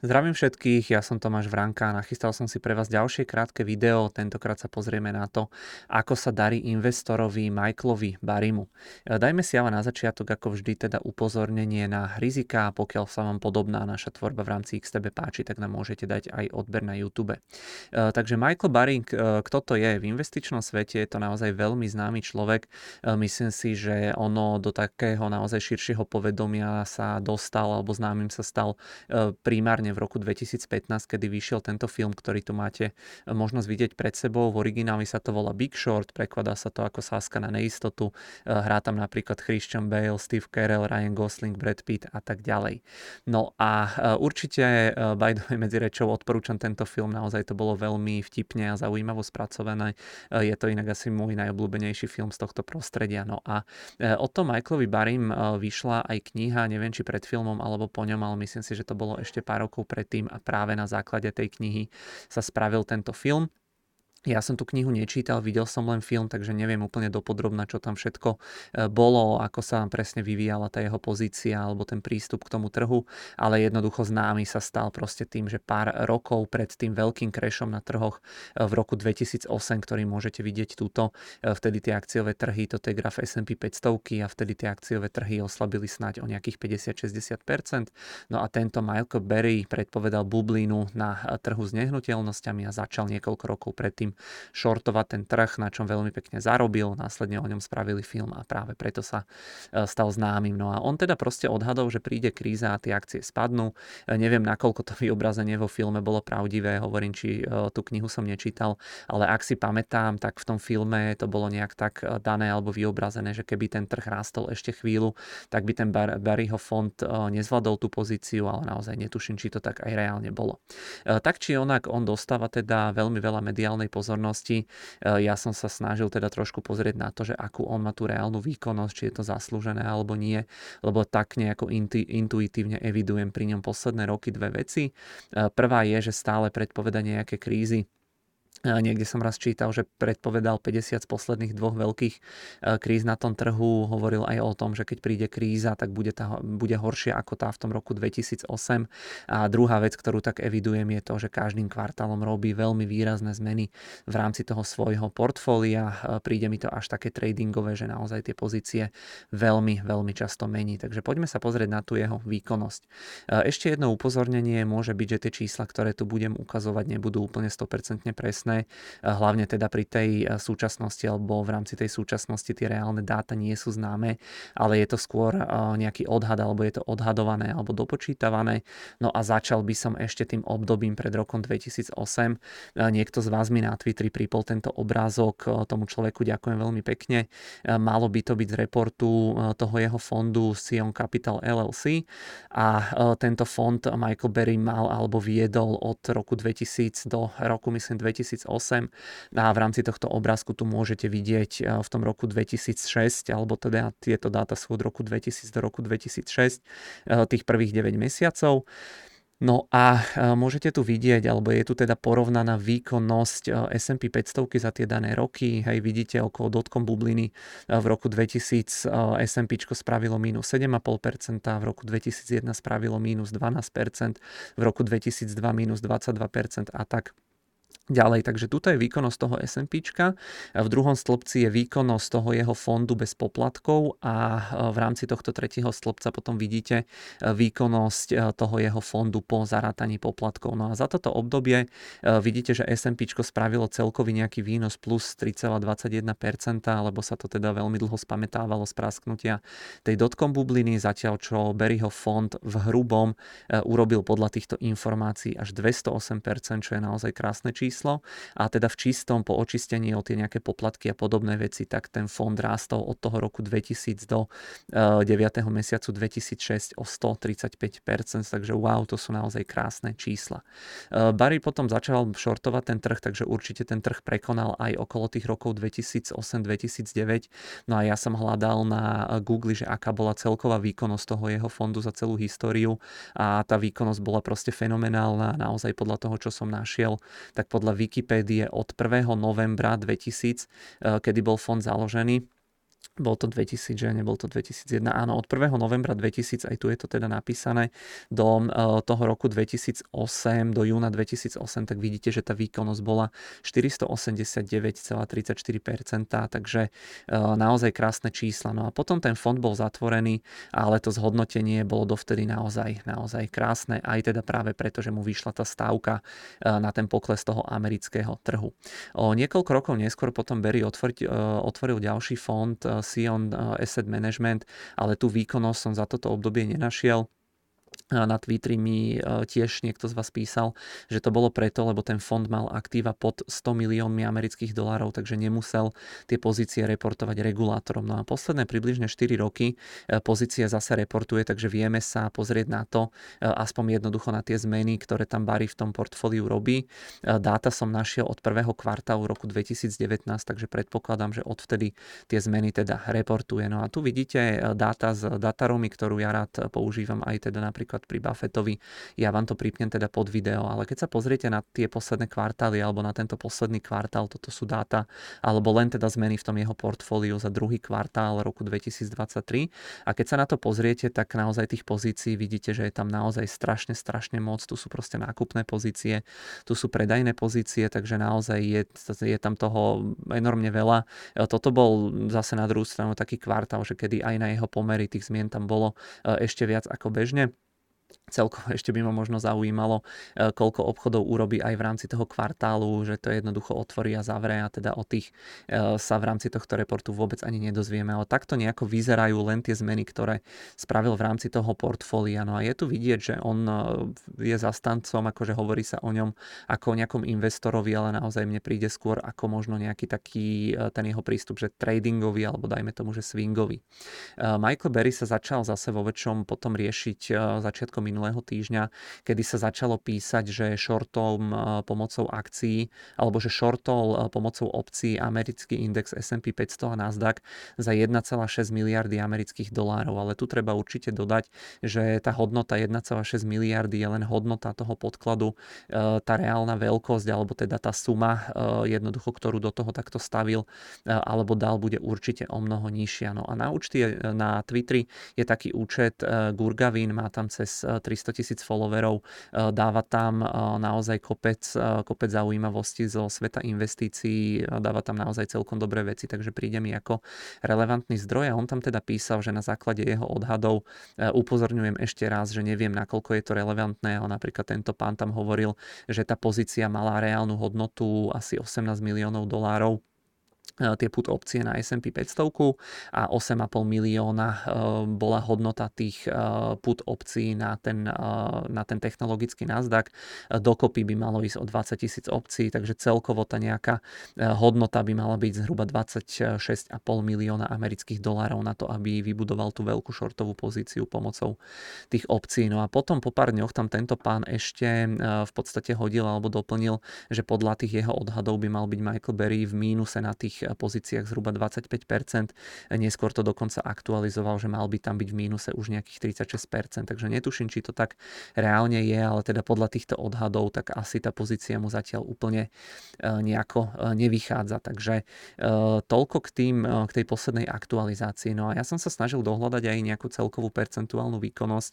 Zdravím všetkých, ja som Tomáš Vranka a nachystal som si pre vás ďalšie krátke video. Tentokrát sa pozrieme na to, ako sa darí investorovi Michaelovi Barimu. E, dajme si ale na začiatok, ako vždy, teda upozornenie na rizika. Pokiaľ sa vám podobná naša tvorba v rámci XTB páči, tak nám môžete dať aj odber na YouTube. E, takže Michael Baring, e, kto to je? V investičnom svete je to naozaj veľmi známy človek. Myslím si, že ono do takého naozaj širšieho povedomia sa dostal, alebo známym sa stal primárne v roku 2015, kedy vyšiel tento film, ktorý tu máte e, možnosť vidieť pred sebou. V origináli sa to volá Big Short, prekladá sa to ako sáska na neistotu. E, hrá tam napríklad Christian Bale, Steve Carell, Ryan Gosling, Brad Pitt a tak ďalej. No a e, určite by the way, medzi rečou odporúčam tento film, naozaj to bolo veľmi vtipne a zaujímavo spracované. Je to inak asi môj najobľúbenejší film z tohto prostredia. No a o tom Michaelovi Barim vyšla aj kniha, neviem či pred filmom alebo po ňom, ale myslím si, že to bolo ešte pár rokov predtým a práve na základe tej knihy sa spravil tento film. Ja som tú knihu nečítal, videl som len film, takže neviem úplne dopodrobna, čo tam všetko e, bolo, ako sa presne vyvíjala tá jeho pozícia alebo ten prístup k tomu trhu, ale jednoducho známy sa stal proste tým, že pár rokov pred tým veľkým krešom na trhoch e, v roku 2008, ktorý môžete vidieť túto, e, vtedy tie akciové trhy, toto je graf S&P 500 a vtedy tie akciové trhy oslabili snáď o nejakých 50-60%. No a tento Michael Berry predpovedal bublinu na trhu s nehnuteľnosťami a začal niekoľko rokov predtým predtým shortovať ten trh, na čom veľmi pekne zarobil, následne o ňom spravili film a práve preto sa e, stal známym. No a on teda proste odhadol, že príde kríza a tie akcie spadnú. E, neviem, nakoľko to vyobrazenie vo filme bolo pravdivé, hovorím, či e, tú knihu som nečítal, ale ak si pamätám, tak v tom filme to bolo nejak tak dané alebo vyobrazené, že keby ten trh rástol ešte chvíľu, tak by ten Barryho fond nezvládol tú pozíciu, ale naozaj netuším, či to tak aj reálne bolo. Tak či onak on dostáva teda veľmi veľa mediálnej pozornosti pozornosti. E, ja som sa snažil teda trošku pozrieť na to, že akú on má tú reálnu výkonnosť, či je to zaslúžené alebo nie, lebo tak nejako intuitívne evidujem pri ňom posledné roky dve veci. E, prvá je, že stále predpoveda nejaké krízy Niekde som raz čítal, že predpovedal 50 z posledných dvoch veľkých e, kríz na tom trhu. Hovoril aj o tom, že keď príde kríza, tak bude, tá, bude horšia ako tá v tom roku 2008. A druhá vec, ktorú tak evidujem, je to, že každým kvartálom robí veľmi výrazné zmeny v rámci toho svojho portfólia. E, príde mi to až také tradingové, že naozaj tie pozície veľmi, veľmi často mení. Takže poďme sa pozrieť na tú jeho výkonnosť. E, ešte jedno upozornenie môže byť, že tie čísla, ktoré tu budem ukazovať, nebudú úplne 100% presné jasné, hlavne teda pri tej eh, súčasnosti alebo v rámci tej súčasnosti tie reálne dáta nie sú známe, ale je to skôr eh, nejaký odhad alebo je to odhadované alebo dopočítavané. No a začal by som ešte tým obdobím pred rokom 2008. Eh, niekto z vás mi na Twitteri pripol tento obrázok, tomu človeku ďakujem veľmi pekne. Malo by to byť z reportu toho jeho fondu Sion Capital LLC a tento fond Michael Berry mal alebo viedol od roku 2000 do roku myslím 2000 2008 a v rámci tohto obrázku tu môžete vidieť eh, v tom roku 2006, alebo teda tieto dáta sú od roku 2000 do roku 2006, eh, tých prvých 9 mesiacov. No a eh, môžete tu vidieť, alebo je tu teda porovnaná výkonnosť S&P 500 za tie dané roky. Hej, vidíte okolo dotkom bubliny v roku 2000 S&P spravilo minus 7,5%, v roku 2001 spravilo minus 12%, v roku 2002 minus 22% a tak ďalej. Takže tuto je výkonnosť toho S&P. V druhom stĺpci je výkonnosť toho jeho fondu bez poplatkov a e, v rámci tohto tretieho stĺpca potom vidíte e, výkonnosť e, toho jeho fondu po zarátaní poplatkov. No a za toto obdobie vidíte, že S&P spravilo celkový nejaký výnos plus 3,21%, lebo sa to teda veľmi dlho spametávalo z prasknutia tej dotkom bubliny, zatiaľ čo Berryho fond v hrubom urobil podľa týchto informácií až 208%, čo je naozaj krásne číslo číslo a teda v čistom po očistení o tie nejaké poplatky a podobné veci, tak ten fond rástol od toho roku 2000 do 9. Eh, mesiacu 2006 o 135%, takže wow, to sú naozaj krásne čísla. Eh, Barry potom začal šortovať ten trh, takže určite ten trh prekonal aj okolo tých rokov 2008-2009. No a ja som hľadal na Google, že aká bola celková výkonnosť toho jeho fondu za celú históriu a tá výkonnosť bola proste fenomenálna. Naozaj podľa toho, čo som našiel, tak podľa Wikipédie od 1. novembra 2000, eh, kedy bol fond založený, bol to 2000, že nebol to 2001. Áno, od 1. novembra 2000, aj tu je to teda napísané, do uh, toho roku 2008, do júna 2008, tak vidíte, že tá výkonnosť bola 489,34%, takže uh, naozaj krásne čísla. No a potom ten fond bol zatvorený, ale to zhodnotenie bolo dovtedy naozaj, naozaj krásne, aj teda práve preto, že mu vyšla tá stávka uh, na ten pokles toho amerického trhu. O niekoľko rokov neskôr potom Berry otvoril ďalší fond Sion eh, Asset Management, ale tú výkonnosť som za toto obdobie nenašiel na Twitteri mi e, tiež niekto z vás písal, že to bolo preto, lebo ten fond mal aktíva pod 100 miliónmi amerických dolárov, takže nemusel tie pozície reportovať regulátorom. No a posledné približne 4 roky e, pozície zase reportuje, takže vieme sa pozrieť na to, e, aspoň jednoducho na tie zmeny, ktoré tam Barry v tom portfóliu robí. Dáta som našiel od prvého kvartálu roku 2019, takže predpokladám, že odvtedy tie zmeny teda reportuje. No a tu vidíte dáta z dataromy, ktorú ja rád používam aj teda napríklad napríklad pri Buffettovi. Ja vám to pripnem teda pod video, ale keď sa pozriete na tie posledné kvartály alebo na tento posledný kvartál, toto sú dáta, alebo len teda zmeny v tom jeho portfóliu za druhý kvartál roku 2023. A keď sa na to pozriete, tak naozaj tých pozícií vidíte, že je tam naozaj strašne, strašne moc. Tu sú proste nákupné pozície, tu sú predajné pozície, takže naozaj je, je tam toho enormne veľa. Toto bol zase na druhú stranu taký kvartál, že kedy aj na jeho pomery tých zmien tam bolo e, ešte viac ako bežne. Celkovo ešte by ma možno zaujímalo, e, koľko obchodov urobí aj v rámci toho kvartálu, že to jednoducho otvorí a zavrie a teda o tých e, sa v rámci tohto reportu vôbec ani nedozvieme. Ale takto nejako vyzerajú len tie zmeny, ktoré spravil v rámci toho portfólia. No a je tu vidieť, že on e, je zastancom, akože hovorí sa o ňom ako o nejakom investorovi, ale naozaj mne príde skôr ako možno nejaký taký ten jeho prístup, že tradingový alebo dajme tomu, že swingový. Michael Berry sa začal zase vo väčšom potom riešiť začiatkom minulého minulého týždňa, kedy sa začalo písať, že shortom pomocou akcií alebo že shortol eh, pomocou opcií americký index S&P 500 a Nasdaq za 1,6 miliardy amerických dolárov. Ale tu treba určite dodať, že tá hodnota 1,6 miliardy je len hodnota toho podkladu, eh, tá reálna veľkosť alebo teda tá suma jednoducho, ktorú do toho takto stavil alebo dal, bude určite o mnoho nižšia. No a na účty na Twitteri je taký účet Gurgavin, má tam cez 300 tisíc followerov, eh, dáva tam eh, naozaj kopec, eh, kopec zaujímavosti zo sveta investícií, dáva tam naozaj celkom dobré veci, takže príde mi ako relevantný zdroj. A on tam teda písal, že na základe jeho odhadov upozorňujem ešte raz, že neviem, nakoľko je to relevantné, ale napríklad tento pán tam hovoril, že tá pozícia mala reálnu hodnotu asi 18 miliónov dolárov tie put opcie na S&P 500 a 8,5 milióna e, bola hodnota tých e, put opcií na ten, na ten technologický Nasdaq. Dokopy by malo ísť o 20 tisíc opcií, takže celkovo tá nejaká hodnota by mala byť zhruba 26,5 milióna amerických dolárov na to, aby vybudoval tú veľkú shortovú pozíciu pomocou tých opcií. No a potom po pár dňoch tam tento pán ešte v podstate hodil alebo doplnil, že podľa tých jeho odhadov by mal byť Michael Berry v mínuse na tých pozíciách zhruba 25%. Neskôr to dokonca aktualizoval, že mal by tam byť v mínuse už nejakých 36%. Takže netuším, či to tak reálne je, ale teda podľa týchto odhadov, tak asi tá pozícia mu zatiaľ úplne e, nejako e, nevychádza. Takže e, toľko k, tým, k tej poslednej aktualizácii. No a ja som sa snažil dohľadať aj nejakú celkovú percentuálnu výkonnosť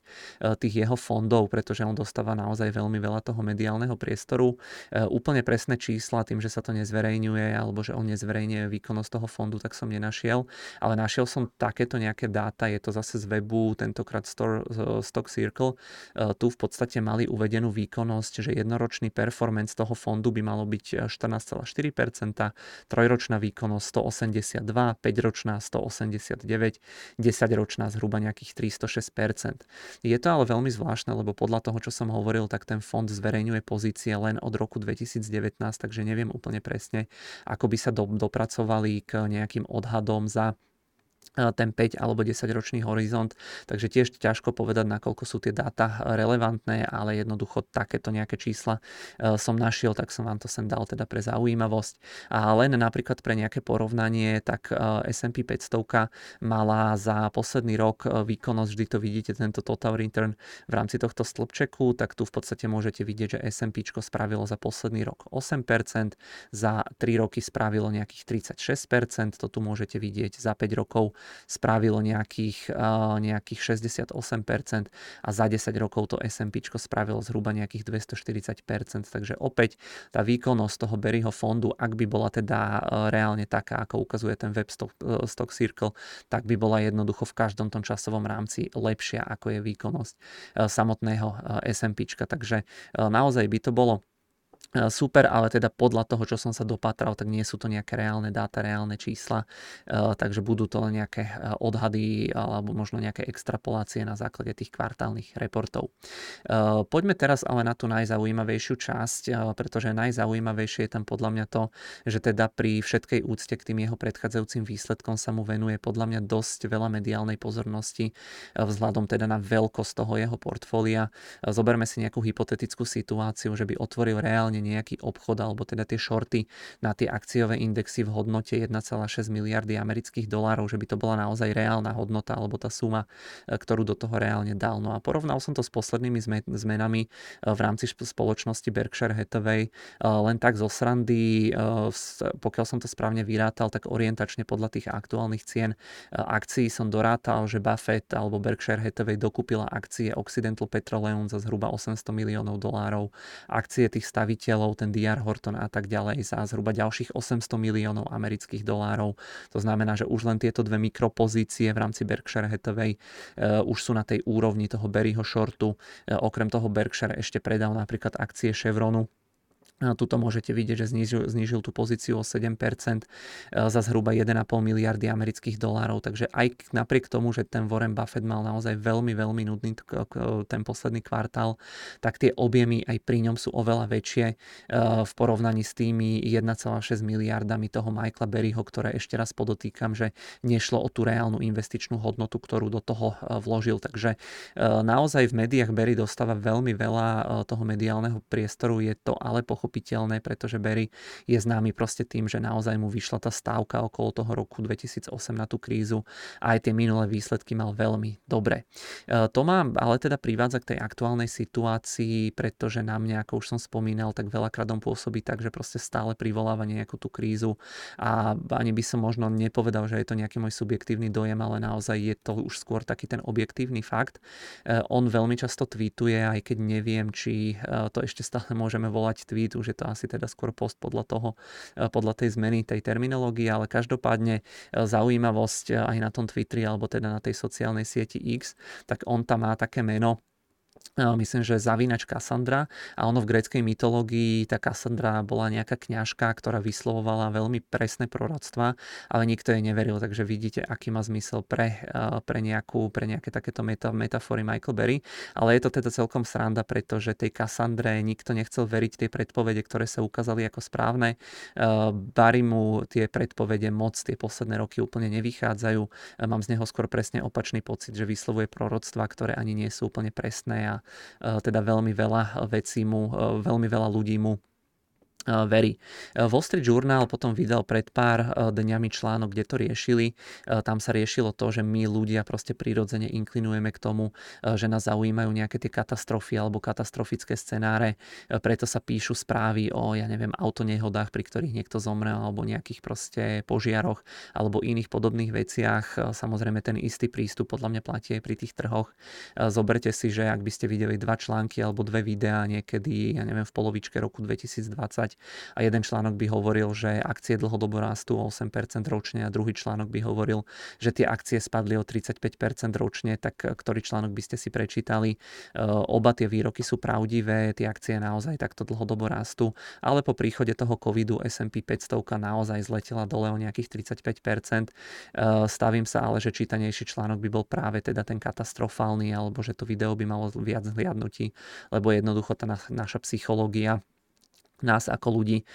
tých jeho fondov, pretože on dostáva naozaj veľmi veľa toho mediálneho priestoru. Úplne presné čísla tým, že sa to nezverejňuje alebo že on nezverejňuje výkonnosť toho fondu, tak som nenašiel, ale našiel som takéto nejaké dáta, je to zase z webu, tentokrát Stock Circle. E, tu v podstate mali uvedenú výkonnosť, že jednoročný performance toho fondu by malo byť 14,4%, trojročná výkonnosť 182, 5-ročná 189, 10-ročná zhruba nejakých 306%. Je to ale veľmi zvláštne, lebo podľa toho, čo som hovoril, tak ten fond zverejňuje pozície len od roku 2019, takže neviem úplne presne, ako by sa do, dopracoval dopracovali k nejakým odhadom za ten 5 alebo 10 ročný horizont, takže tiež ťažko povedať, nakoľko sú tie dáta relevantné, ale jednoducho takéto nejaké čísla e, som našiel, tak som vám to sem dal teda pre zaujímavosť. A len napríklad pre nejaké porovnanie, tak e, S&P 500 mala za posledný rok e, výkonnosť, vždy to vidíte, tento total return v rámci tohto stĺpčeku, tak tu v podstate môžete vidieť, že S&P spravilo za posledný rok 8%, za 3 roky spravilo nejakých 36%, to tu môžete vidieť za 5 rokov spravilo nejakých, nejakých 68% a za 10 rokov to S&P spravilo zhruba nejakých 240%, takže opäť tá výkonnosť toho Berryho fondu, ak by bola teda reálne taká, ako ukazuje ten web Stock, Stock Circle, tak by bola jednoducho v každom tom časovom rámci lepšia, ako je výkonnosť samotného S&P. Takže naozaj by to bolo super, ale teda podľa toho, čo som sa dopatral, tak nie sú to nejaké reálne dáta, reálne čísla, e, takže budú to len nejaké e, odhady alebo možno nejaké extrapolácie na základe tých kvartálnych reportov. Poďme teraz ale na tú najzaujímavejšiu časť, pretože najzaujímavejšie je tam podľa mňa to, že teda pri všetkej úcte k tým jeho predchádzajúcim výsledkom sa mu venuje podľa mňa dosť veľa mediálnej pozornosti vzhľadom teda na veľkosť toho jeho portfólia. Zoberme si nejakú hypotetickú situáciu, že by otvoril reálne nejaký obchod alebo teda tie shorty na tie akciové indexy v hodnote 1,6 miliardy amerických dolárov, že by to bola naozaj reálna hodnota alebo tá suma, e, ktorú do toho reálne dal. No a porovnal som to s poslednými zmenami e, v rámci spoločnosti Berkshire Hathaway. E, len tak zo srandy, pokiaľ som to správne vyrátal, tak orientačne podľa tých aktuálnych cien akcií som dorátal, že Buffett alebo Berkshire Hathaway dokúpila akcie Occidental Petroleum za zhruba 800 miliónov dolárov. Akcie tých staviteľov majiteľov, ten DR Horton a tak ďalej za zhruba ďalších 800 miliónov amerických dolárov. To znamená, že už len tieto dve mikropozície v rámci Berkshire Hathaway uh, už sú na tej úrovni toho Berryho shortu. Uh, okrem toho Berkshire ešte predal napríklad akcie Chevronu Tuto môžete vidieť, že znižil, znižil tú pozíciu o 7% e, za zhruba 1,5 miliardy amerických dolárov. Takže aj napriek tomu, že ten Warren Buffett mal naozaj veľmi, veľmi nudný ten posledný kvartál, tak tie objemy aj pri ňom sú oveľa väčšie e, v porovnaní s tými 1,6 miliardami toho Michaela Berryho, ktoré ešte raz podotýkam, že nešlo o tú reálnu investičnú hodnotu, ktorú do toho e, vložil. Takže naozaj v médiách Berry dostáva veľmi veľa toho mediálneho priestoru. Je to ale pochopiteľné pochopiteľné, pretože Barry je známy proste tým, že naozaj mu vyšla tá stávka okolo toho roku 2008 na tú krízu a aj tie minulé výsledky mal veľmi dobre. E, to ma ale teda privádza k tej aktuálnej situácii, pretože na mňa, ako už som spomínal, tak veľakrát on pôsobí tak, že proste stále privoláva nejakú tú krízu a ani by som možno nepovedal, že je to nejaký môj subjektívny dojem, ale naozaj je to už skôr taký ten objektívny fakt. E, on veľmi často tweetuje, aj keď neviem, či e, to ešte stále môžeme volať tweet, už je to asi teda skôr post podľa toho, e, podľa tej zmeny tej terminológie, ale každopádne e, zaujímavosť e, aj na tom Twitteri alebo teda na tej sociálnej sieti X, tak on tam má také meno myslím, že zavinač Kassandra a ono v gréckej mytológii tá Kassandra bola nejaká kňažka, ktorá vyslovovala veľmi presné proroctva, ale nikto jej neveril, takže vidíte, aký má zmysel pre, pre, nejakú, pre nejaké takéto meta, metafory Michael Berry, ale je to teda celkom sranda, pretože tej Kassandre nikto nechcel veriť tie predpovede, ktoré sa ukázali ako správne. Barry mu tie predpovede moc tie posledné roky úplne nevychádzajú. Mám z neho skôr presne opačný pocit, že vyslovuje proroctva, ktoré ani nie sú úplne presné a teda veľmi veľa vecí mu, eh, veľmi veľa ľudí mu verí. Wall Street Journal potom vydal pred pár dňami článok, kde to riešili. Tam sa riešilo to, že my ľudia proste prirodzene inklinujeme k tomu, že nás zaujímajú nejaké tie katastrofy alebo katastrofické scenáre. Preto sa píšu správy o, ja neviem, autonehodách, pri ktorých niekto zomrel alebo nejakých proste požiaroch alebo iných podobných veciach. Samozrejme ten istý prístup podľa mňa platí aj pri tých trhoch. Zoberte si, že ak by ste videli dva články alebo dve videá niekedy, ja neviem, v polovičke roku 2020, a jeden článok by hovoril, že akcie dlhodobo rastú o 8% ročne a druhý článok by hovoril, že tie akcie spadli o 35% ročne, tak eh, ktorý článok by ste si prečítali. Eh, oba tie výroky sú pravdivé, tie akcie naozaj takto dlhodobo rastú, ale po príchode toho covidu S&P 500 naozaj zletela dole o nejakých 35%. Eh, stavím sa ale, že čítanejší článok by bol práve teda ten katastrofálny, alebo že to video by malo viac hliadnutí, lebo jednoducho tá naša psychológia nás ako ľudí e,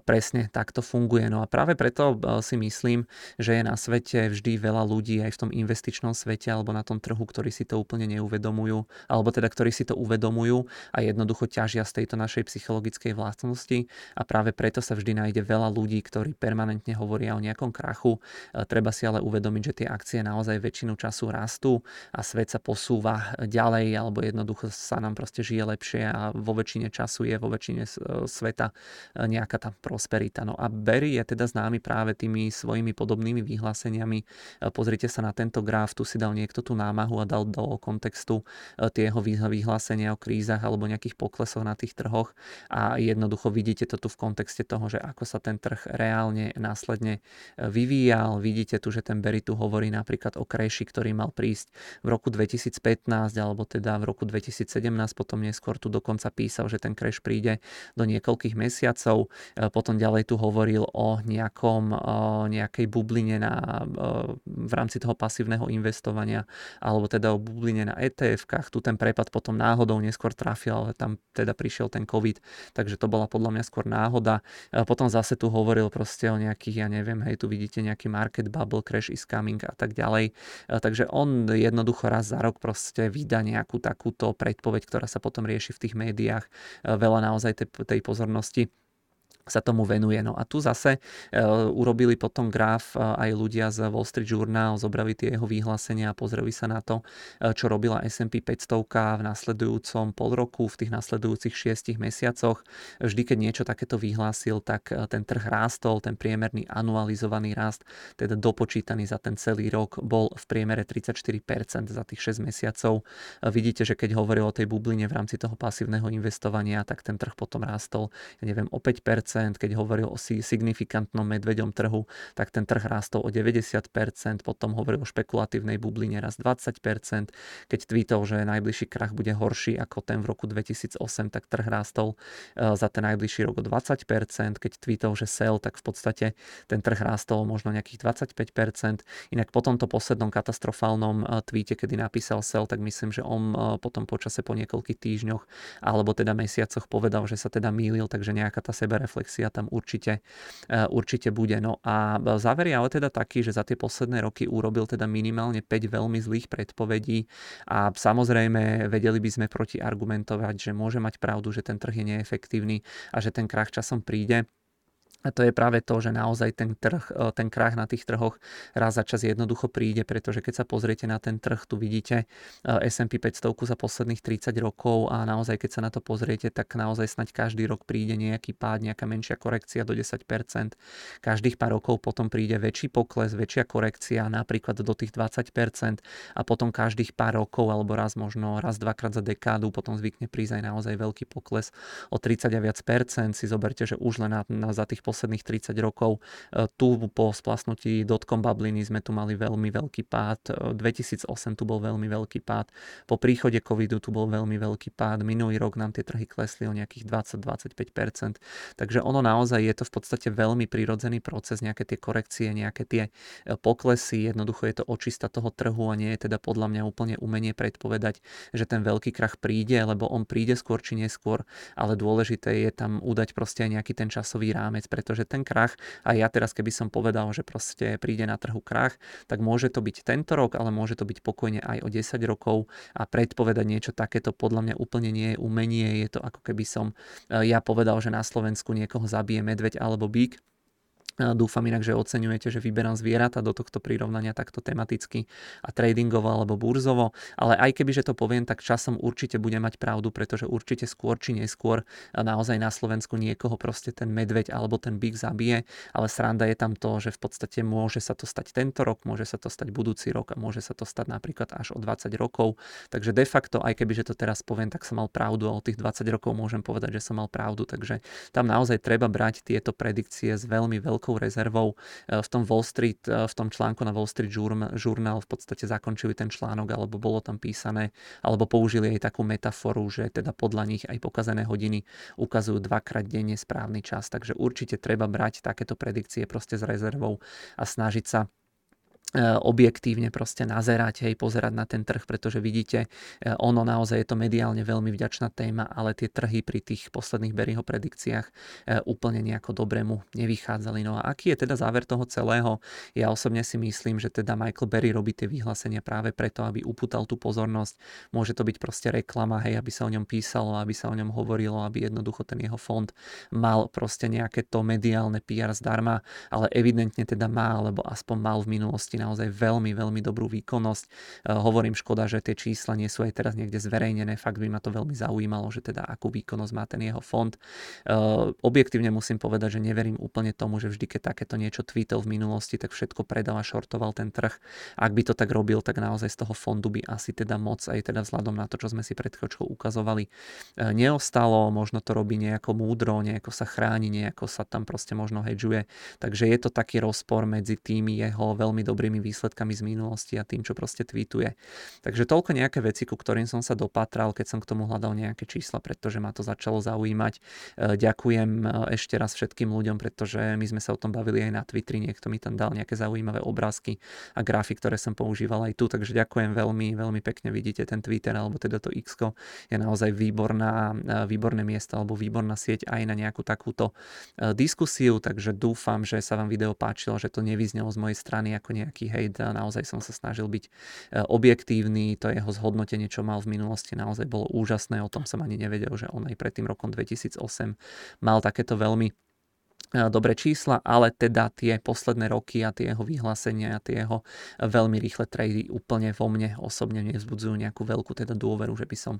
presne takto funguje. No a práve preto e, si myslím, že je na svete vždy veľa ľudí aj v tom investičnom svete alebo na tom trhu, ktorí si to úplne neuvedomujú, alebo teda ktorí si to uvedomujú a jednoducho ťažia z tejto našej psychologickej vlastnosti a práve preto sa vždy nájde veľa ľudí, ktorí permanentne hovoria o nejakom krachu. E, treba si ale uvedomiť, že tie akcie naozaj väčšinu času rastú a svet sa posúva ďalej alebo jednoducho sa nám proste žije lepšie a vo väčšine času je vo väčšine sveta sveta e, nejaká tá prosperita. No a Berry je teda známy práve tými svojimi podobnými vyhláseniami. E, pozrite sa na tento graf, tu si dal niekto tú námahu a dal do kontextu e, tie jeho vyhlásenia o krízach alebo nejakých poklesoch na tých trhoch a jednoducho vidíte to tu v kontexte toho, že ako sa ten trh reálne následne vyvíjal. Vidíte tu, že ten Berry tu hovorí napríklad o kreši, ktorý mal prísť v roku 2015 alebo teda v roku 2017, potom neskôr tu dokonca písal, že ten crash príde do niekoľkých niekoľkých mesiacov. E, potom ďalej tu hovoril o nejakom, e, nejakej bubline na, e, v rámci toho pasívneho investovania, alebo teda o bubline na ETF-kách. Tu ten prepad potom náhodou neskôr trafil, ale tam teda prišiel ten COVID, takže to bola podľa mňa skôr náhoda. Potom zase tu hovoril proste o nejakých, ja neviem, hej, tu vidíte nejaký market bubble, crash is coming a tak ďalej. Takže on jednoducho raz za rok proste vydá nejakú takúto predpoveď, ktorá sa potom rieši v tých médiách. Veľa naozaj tej, tej pozornosti pozornosti sa tomu venuje. No a tu zase e, urobili potom graf e, aj ľudia z Wall Street Journal, zobrali tie jeho vyhlásenia a pozreli sa na to, e, čo robila S&P 500 v nasledujúcom pol roku, v tých nasledujúcich šiestich mesiacoch. Vždy, keď niečo takéto vyhlásil, tak ten trh rástol, ten priemerný anualizovaný rast, teda dopočítaný za ten celý rok, bol v priemere 34% za tých 6 mesiacov. Vidíte, že keď hovoril o tej bubline v rámci toho pasívneho investovania, tak ten trh potom rástol, ja neviem, o 5%, keď hovoril o signifikantnom medveďom trhu, tak ten trh rástol o 90%, potom hovoril o špekulatívnej bubline raz 20%, keď tweetol, že najbližší krach bude horší ako ten v roku 2008, tak trh rástol e, za ten najbližší rok o 20%, keď tweetol, že sell, tak v podstate ten trh rástol možno nejakých 25%. Inak po tomto poslednom katastrofálnom e, tweete, kedy napísal sell, tak myslím, že on e, potom počase po niekoľkých týždňoch alebo teda mesiacoch povedal, že sa teda mýlil, takže nejaká tá sebereflexia reflexia tam určite, e, určite bude. No a záver je ale teda taký, že za tie posledné roky urobil teda minimálne 5 veľmi zlých predpovedí a samozrejme vedeli by sme proti argumentovať, že môže mať pravdu, že ten trh je neefektívny a že ten krach časom príde. A to je práve to, že naozaj ten trh, e, ten krach na tých trhoch raz za čas jednoducho príde, pretože keď sa pozriete na ten trh, tu vidíte e, S&P 500 za posledných 30 rokov a naozaj keď sa na to pozriete, tak naozaj snať každý rok príde nejaký pád, nejaká menšia korekcia do 10%. Každých pár rokov potom príde väčší pokles, väčšia korekcia, napríklad do tých 20% a potom každých pár rokov alebo raz možno raz, dvakrát za dekádu potom zvykne prísť aj naozaj veľký pokles o 30 a viac percent. Si zoberte, že už len na, na, za tých posledných 30 rokov. E, tu po splasnutí dotcom bubliny sme tu mali veľmi veľký pád. 2008 e, tu bol veľmi veľký pád. Po príchode covidu tu bol veľmi veľký pád. Minulý rok nám tie trhy klesli o nejakých 20-25%. Takže ono naozaj je to v podstate veľmi prirodzený proces, nejaké tie korekcie, nejaké tie e, poklesy. Jednoducho je to očista toho trhu a nie je teda podľa mňa úplne umenie predpovedať, že ten veľký krach príde, lebo on príde skôr či neskôr, ale dôležité je tam udať proste aj nejaký ten časový rámec, pretože ten krach, a ja teraz keby som povedal, že proste príde na trhu krach, tak môže to byť tento rok, ale môže to byť pokojne aj o 10 rokov a predpovedať niečo takéto podľa mňa úplne nie je umenie, je to ako keby som eh, ja povedal, že na Slovensku niekoho zabije medveď alebo bík, Dúfam inak, že oceňujete, že vyberám zvieratá do tohto prirovnania takto tematicky a tradingovo alebo burzovo, ale aj keby, že to poviem, tak časom určite bude mať pravdu, pretože určite skôr či neskôr naozaj na Slovensku niekoho proste ten medveď alebo ten byk zabije, ale sranda je tam to, že v podstate môže sa to stať tento rok, môže sa to stať budúci rok a môže sa to stať napríklad až o 20 rokov. Takže de facto, aj keby, že to teraz poviem, tak som mal pravdu a o tých 20 rokov môžem povedať, že som mal pravdu. Takže tam naozaj treba brať tieto predikcie s veľmi veľkou veľkou rezervou. E, v tom Wall Street, e, v tom článku na Wall Street Journal v podstate zakončili ten článok, alebo bolo tam písané, alebo použili aj takú metaforu, že teda podľa nich aj pokazené hodiny ukazujú dvakrát denne správny čas. Takže určite treba brať takéto predikcie proste s rezervou a snažiť sa objektívne proste nazerať, hej, pozerať na ten trh, pretože vidíte, e, ono naozaj je to mediálne veľmi vďačná téma, ale tie trhy pri tých posledných Berryho predikciách e, úplne nejako dobrému nevychádzali. No a aký je teda záver toho celého? Ja osobne si myslím, že teda Michael Berry robí tie vyhlásenia práve preto, aby uputal tú pozornosť. Môže to byť proste reklama, hej, aby sa o ňom písalo, aby sa o ňom hovorilo, aby jednoducho ten jeho fond mal proste nejaké to mediálne PR zdarma, ale evidentne teda má, alebo aspoň mal v minulosti naozaj veľmi, veľmi dobrú výkonnosť. E, hovorím škoda, že tie čísla nie sú aj teraz niekde zverejnené, fakt by ma to veľmi zaujímalo, že teda akú výkonnosť má ten jeho fond. E, objektívne musím povedať, že neverím úplne tomu, že vždy, keď takéto niečo tweetel v minulosti, tak všetko predal a shortoval ten trh. Ak by to tak robil, tak naozaj z toho fondu by asi teda moc aj teda vzhľadom na to, čo sme si pred chvíľočkou ukazovali, e, neostalo, možno to robí nejako múdro, nejako sa chráni, nejako sa tam proste možno hedžuje. Takže je to taký rozpor medzi tými jeho veľmi dobrými dobrými výsledkami z minulosti a tým, čo proste tweetuje. Takže toľko nejaké veci, ku ktorým som sa dopatral, keď som k tomu hľadal nejaké čísla, pretože ma to začalo zaujímať. E, ďakujem e, ešte raz všetkým ľuďom, pretože my sme sa o tom bavili aj na Twitteri, niekto mi tam dal nejaké zaujímavé obrázky a grafy, ktoré som používal aj tu, takže ďakujem veľmi, veľmi pekne. Vidíte ten Twitter alebo teda to X je naozaj výborná, e, výborné miesto alebo výborná sieť aj na nejakú takúto diskusiu, takže dúfam, že sa vám video páčilo, že to nevyznelo z mojej strany ako nejaký nejaký hejt naozaj som sa snažil byť e, objektívny, to jeho zhodnotenie, čo mal v minulosti, naozaj bolo úžasné, o tom som ani nevedel, že on aj pred tým rokom 2008 mal takéto veľmi dobré čísla, ale teda tie posledné roky a tie jeho vyhlásenia a tie jeho veľmi rýchle trady úplne vo mne osobne nevzbudzujú nejakú veľkú teda dôveru, že by som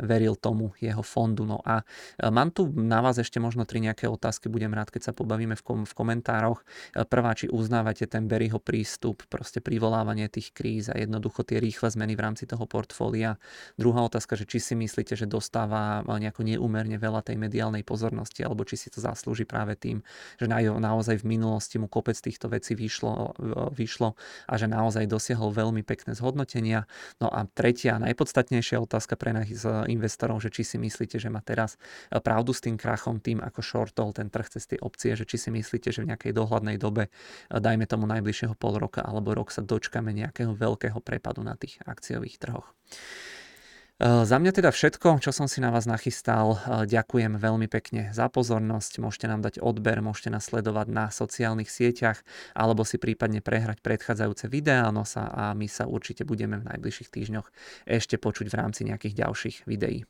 veril tomu jeho fondu. No a e, mám tu na vás ešte možno tri nejaké otázky, budem rád, keď sa pobavíme v, kom- v komentároch. E, prvá, či uznávate ten Berryho prístup, proste privolávanie tých kríz a jednoducho tie rýchle zmeny v rámci toho portfólia. Druhá otázka, že či si myslíte, že dostáva nejako neúmerne veľa tej mediálnej pozornosti, alebo či si to zaslúži práve tým, že naozaj v minulosti mu kopec týchto vecí vyšlo, vyšlo a že naozaj dosiahol veľmi pekné zhodnotenia. No a tretia, najpodstatnejšia otázka pre nás investorov, že či si myslíte, že má teraz pravdu s tým krachom, tým ako shortol ten trh cez tie opcie, že či si myslíte, že v nejakej dohľadnej dobe, dajme tomu najbližšieho pol roka alebo rok sa dočkame nejakého veľkého prepadu na tých akciových trhoch. Eh, za mňa teda všetko, čo som si na vás nachystal. Eh, ďakujem veľmi pekne za pozornosť. Môžete nám dať odber, môžete nás sledovať na sociálnych sieťach alebo si prípadne prehrať predchádzajúce videá nosa a my sa určite budeme v najbližších týždňoch ešte počuť v rámci nejakých ďalších videí.